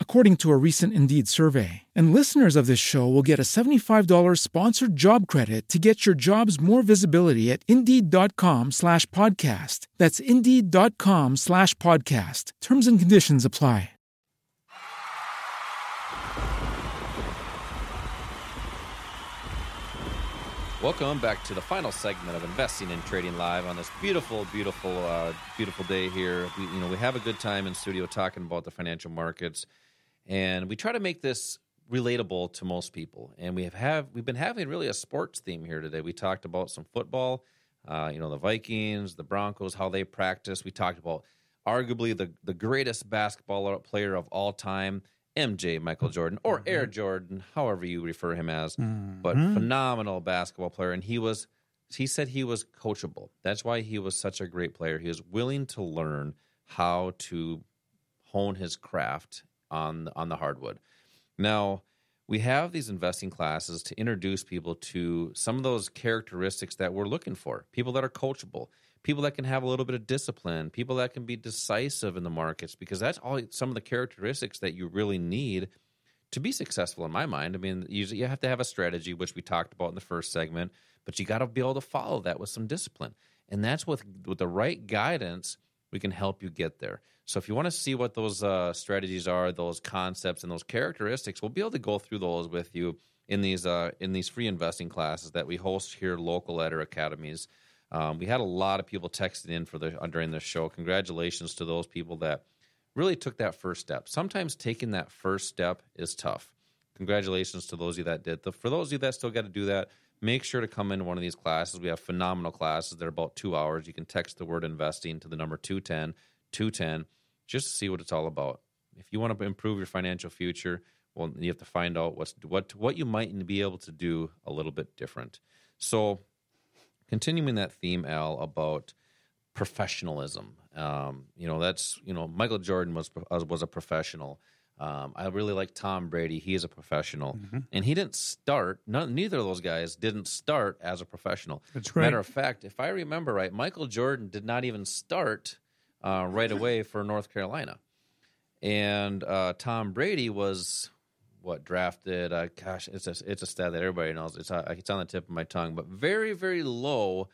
according to a recent Indeed survey. And listeners of this show will get a $75 sponsored job credit to get your jobs more visibility at Indeed.com slash podcast. That's Indeed.com slash podcast. Terms and conditions apply. Welcome back to the final segment of Investing and Trading Live on this beautiful, beautiful, uh, beautiful day here. We, you know, we have a good time in studio talking about the financial markets, and we try to make this relatable to most people. And we have, have we've been having really a sports theme here today. We talked about some football, uh, you know, the Vikings, the Broncos, how they practice. We talked about arguably the the greatest basketball player of all time MJ Michael Jordan or mm-hmm. Air Jordan, however you refer him as, mm-hmm. but phenomenal basketball player. And he was, he said he was coachable. That's why he was such a great player. He was willing to learn how to hone his craft on on the hardwood. Now we have these investing classes to introduce people to some of those characteristics that we're looking for. People that are coachable people that can have a little bit of discipline, people that can be decisive in the markets, because that's all some of the characteristics that you really need to be successful in my mind. I mean, you have to have a strategy, which we talked about in the first segment, but you got to be able to follow that with some discipline. And that's with with the right guidance, we can help you get there. So if you want to see what those uh, strategies are, those concepts and those characteristics, we'll be able to go through those with you in these uh, in these free investing classes that we host here local at our academies. Um, we had a lot of people texting in for the uh, during the show. Congratulations to those people that really took that first step. Sometimes taking that first step is tough. Congratulations to those of you that did. For those of you that still got to do that, make sure to come into one of these classes. We have phenomenal classes. They're about two hours. You can text the word investing to the number 210 210 just to see what it's all about. If you want to improve your financial future, well, you have to find out what's what what you might be able to do a little bit different. So continuing that theme, Al, about professionalism. Um, you know, that's you know, Michael Jordan was was a professional. Um, I really like Tom Brady. He is a professional, mm-hmm. and he didn't start. None, neither of those guys didn't start as a professional. That's right. Matter of fact, if I remember right, Michael Jordan did not even start uh, right away for North Carolina, and uh, Tom Brady was what drafted. Uh, gosh, it's a it's a stat that everybody knows. It's uh, it's on the tip of my tongue, but very very low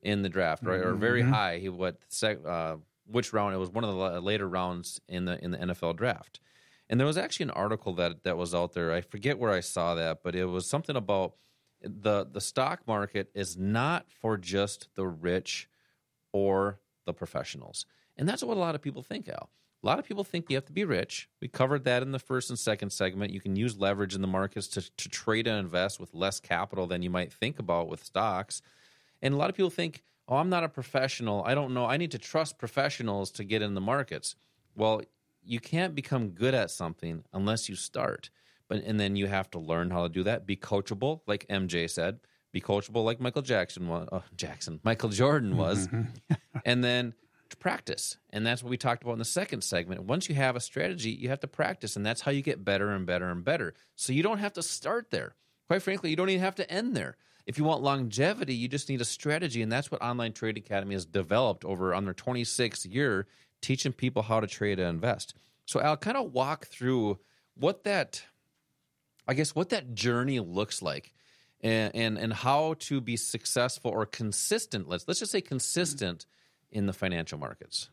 in the draft, right, mm-hmm. or very mm-hmm. high. He what sec, uh, which round? It was one of the later rounds in the in the NFL draft. And there was actually an article that that was out there. I forget where I saw that, but it was something about the the stock market is not for just the rich or the professionals. And that's what a lot of people think, Al. A lot of people think you have to be rich. We covered that in the first and second segment. You can use leverage in the markets to, to trade and invest with less capital than you might think about with stocks. And a lot of people think, oh, I'm not a professional. I don't know. I need to trust professionals to get in the markets. Well, you can't become good at something unless you start. But and then you have to learn how to do that. Be coachable, like MJ said. Be coachable, like Michael Jackson was. Oh, Jackson, Michael Jordan was. and then to practice. And that's what we talked about in the second segment. Once you have a strategy, you have to practice, and that's how you get better and better and better. So you don't have to start there. Quite frankly, you don't even have to end there. If you want longevity, you just need a strategy, and that's what Online Trade Academy has developed over on their 26th year, teaching people how to trade and invest. So I'll kind of walk through what that, I guess, what that journey looks like, and and, and how to be successful or consistent. Let's let's just say consistent in the financial markets.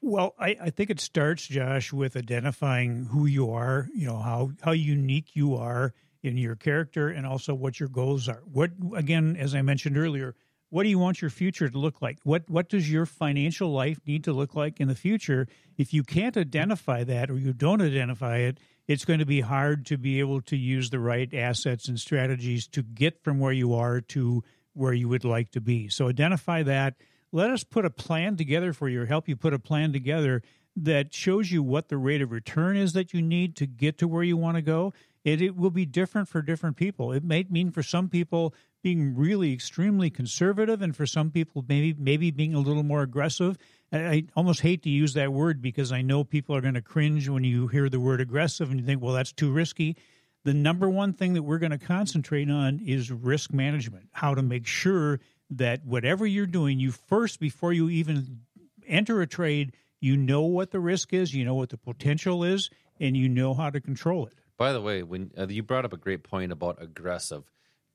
Well, I, I think it starts, Josh, with identifying who you are. You know how how unique you are in your character and also what your goals are. What again, as I mentioned earlier, what do you want your future to look like? What what does your financial life need to look like in the future? If you can't identify that or you don't identify it, it's going to be hard to be able to use the right assets and strategies to get from where you are to where you would like to be. So identify that. Let us put a plan together for you help you put a plan together that shows you what the rate of return is that you need to get to where you want to go it, it will be different for different people. It may mean for some people being really extremely conservative, and for some people maybe maybe being a little more aggressive. I almost hate to use that word because I know people are going to cringe when you hear the word aggressive and you think, well, that's too risky. The number one thing that we're going to concentrate on is risk management, how to make sure that whatever you're doing, you first, before you even enter a trade, you know what the risk is, you know what the potential is, and you know how to control it. By the way, when uh, you brought up a great point about aggressive,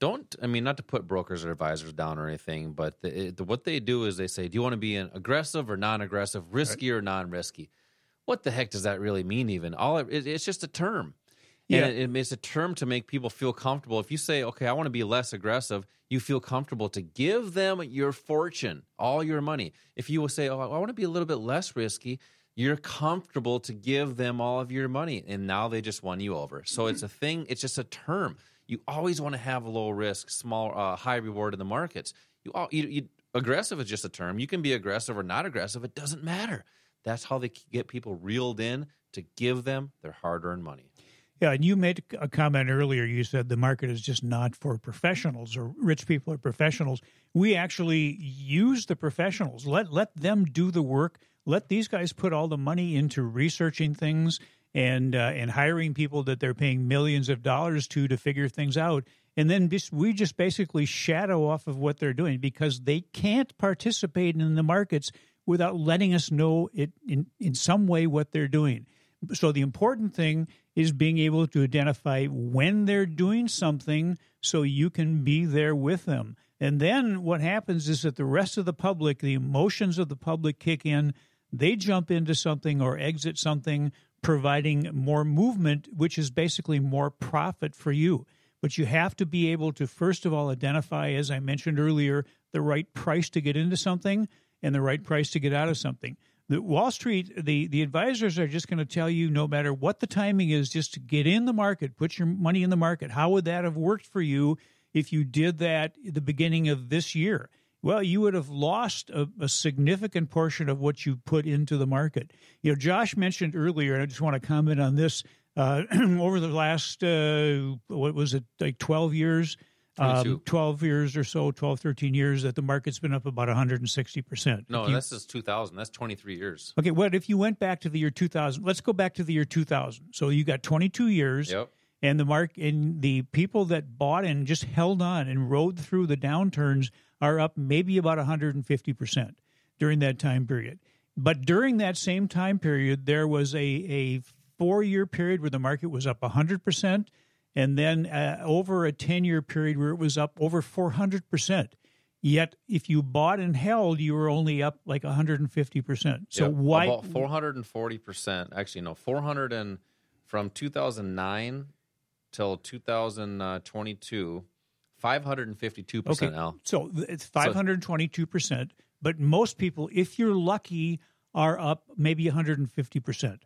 don't I mean not to put brokers or advisors down or anything, but the, the, what they do is they say, do you want to be an aggressive or non-aggressive, risky right. or non-risky? What the heck does that really mean? Even all it, it's just a term. Yeah, and it, it's a term to make people feel comfortable. If you say, "Okay, I want to be less aggressive," you feel comfortable to give them your fortune, all your money. If you will say, "Oh, I want to be a little bit less risky," you're comfortable to give them all of your money and now they just won you over so it's a thing it's just a term you always want to have low risk small uh, high reward in the markets you, all, you, you aggressive is just a term you can be aggressive or not aggressive it doesn't matter that's how they get people reeled in to give them their hard-earned money yeah, and you made a comment earlier. You said the market is just not for professionals or rich people or professionals. We actually use the professionals. Let let them do the work let these guys put all the money into researching things and uh, and hiring people that they're paying millions of dollars to to figure things out. And then we just basically shadow off of what they're doing because they can't participate in the markets without letting us know it in, in some way what they're doing. So the important thing is being able to identify when they're doing something so you can be there with them. And then what happens is that the rest of the public the emotions of the public kick in. They jump into something or exit something, providing more movement, which is basically more profit for you. But you have to be able to, first of all, identify, as I mentioned earlier, the right price to get into something and the right price to get out of something. The Wall Street, the, the advisors are just going to tell you no matter what the timing is, just to get in the market, put your money in the market. How would that have worked for you if you did that at the beginning of this year? Well, you would have lost a, a, significant portion of what you put into the market. You know, Josh mentioned earlier, and I just want to comment on this. Uh, over the last, uh, what was it, like 12 years? Um, 12 years or so, 12, 13 years, that the market's been up about 160%. No, you, that's just 2000. That's 23 years. Okay, what if you went back to the year 2000? Let's go back to the year 2000. So you got 22 years. Yep. And the mark and the people that bought and just held on and rode through the downturns are up maybe about 150% during that time period. But during that same time period, there was a, a four year period where the market was up 100%, and then uh, over a 10 year period where it was up over 400%. Yet, if you bought and held, you were only up like 150%. So, yep, why? About 440%. Actually, no, 400 and from 2009 till 2022 552% okay. Al. So it's 522%. But most people, if you're lucky, are up maybe 150%.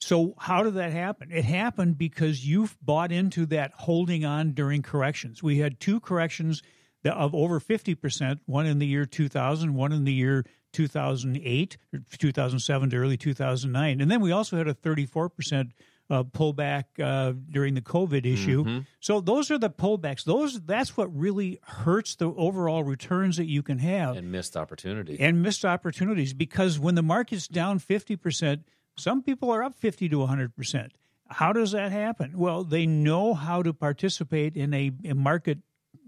So how did that happen? It happened because you've bought into that holding on during corrections. We had two corrections of over 50%, one in the year 2000, one in the year 2008, 2007 to early 2009. And then we also had a 34% uh, pullback uh, during the COVID issue. Mm-hmm. So those are the pullbacks. Those that's what really hurts the overall returns that you can have and missed opportunity. and missed opportunities because when the market's down 50%, some people are up 50 to 100%. How does that happen? Well, they know how to participate in a, a market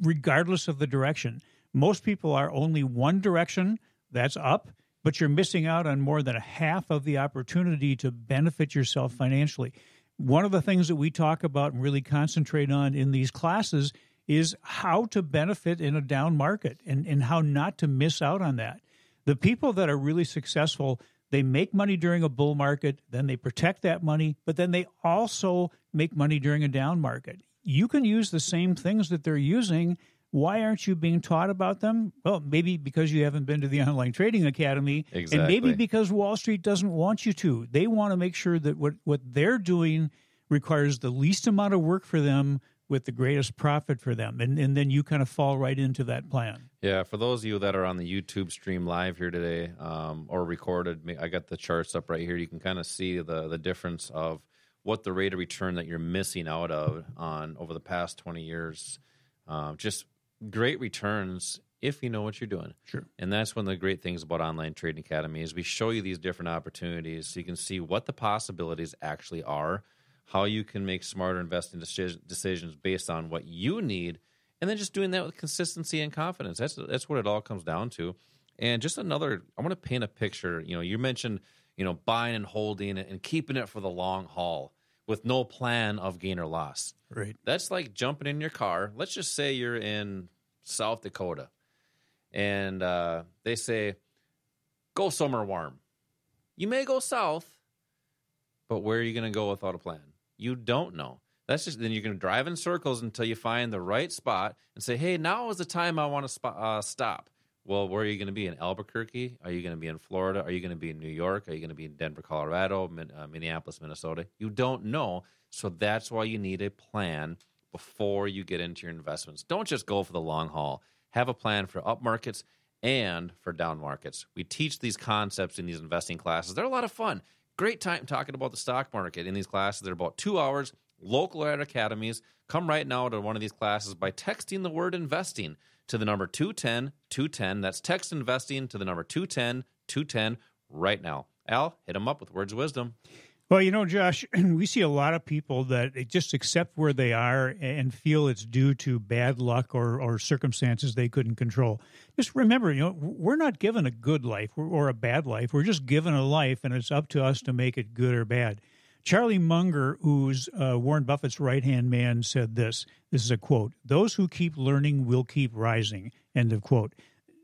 regardless of the direction. Most people are only one direction, that's up, but you're missing out on more than a half of the opportunity to benefit yourself financially. One of the things that we talk about and really concentrate on in these classes is how to benefit in a down market and, and how not to miss out on that. The people that are really successful, they make money during a bull market, then they protect that money, but then they also make money during a down market. You can use the same things that they're using. Why aren't you being taught about them? Well, maybe because you haven't been to the online trading academy, and maybe because Wall Street doesn't want you to. They want to make sure that what, what they're doing requires the least amount of work for them with the greatest profit for them. And, and then you kind of fall right into that plan. Yeah, for those of you that are on the YouTube stream live here today um, or recorded, I got the charts up right here. You can kind of see the the difference of what the rate of return that you're missing out of on over the past 20 years. Um, just great returns if you know what you're doing. Sure. And that's one of the great things about Online Trading Academy is we show you these different opportunities so you can see what the possibilities actually are, how you can make smarter investing decisions based on what you need, and then just doing that with consistency and confidence. That's that's what it all comes down to. And just another, I want to paint a picture. You know, you mentioned you know buying and holding and keeping it for the long haul with no plan of gain or loss. Right. That's like jumping in your car. Let's just say you're in South Dakota and uh, they say, go somewhere warm. You may go south, but where are you going to go without a plan? You don't know. That's just then you're going to drive in circles until you find the right spot and say, hey, now is the time I want to sp- uh, stop. Well, where are you going to be? In Albuquerque? Are you going to be in Florida? Are you going to be in New York? Are you going to be in Denver, Colorado, Min- uh, Minneapolis, Minnesota? You don't know. So that's why you need a plan before you get into your investments. Don't just go for the long haul. Have a plan for up markets and for down markets. We teach these concepts in these investing classes. They're a lot of fun. Great time talking about the stock market in these classes. They're about two hours, local at academies. Come right now to one of these classes by texting the word investing to the number 210 210. That's text investing to the number 210 210 right now. Al, hit them up with words of wisdom. Well, you know, Josh, we see a lot of people that just accept where they are and feel it's due to bad luck or, or circumstances they couldn't control. Just remember, you know, we're not given a good life or a bad life. We're just given a life, and it's up to us to make it good or bad. Charlie Munger, who's uh, Warren Buffett's right hand man, said this. This is a quote Those who keep learning will keep rising. End of quote.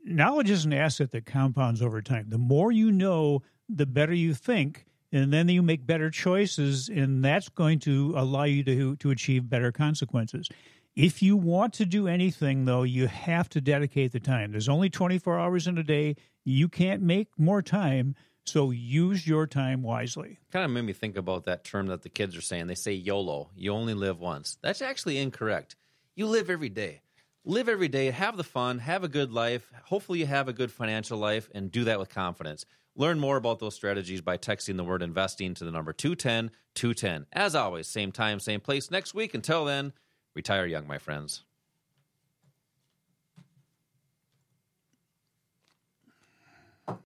Knowledge is an asset that compounds over time. The more you know, the better you think, and then you make better choices, and that's going to allow you to, to achieve better consequences. If you want to do anything, though, you have to dedicate the time. There's only 24 hours in a day. You can't make more time, so use your time wisely. kind of made me think about that term that the kids are saying. They say YOLO, you only live once. That's actually incorrect. You live every day. Live every day, have the fun, have a good life. Hopefully, you have a good financial life and do that with confidence. Learn more about those strategies by texting the word investing to the number 210 210. As always, same time, same place next week. Until then, retire young, my friends.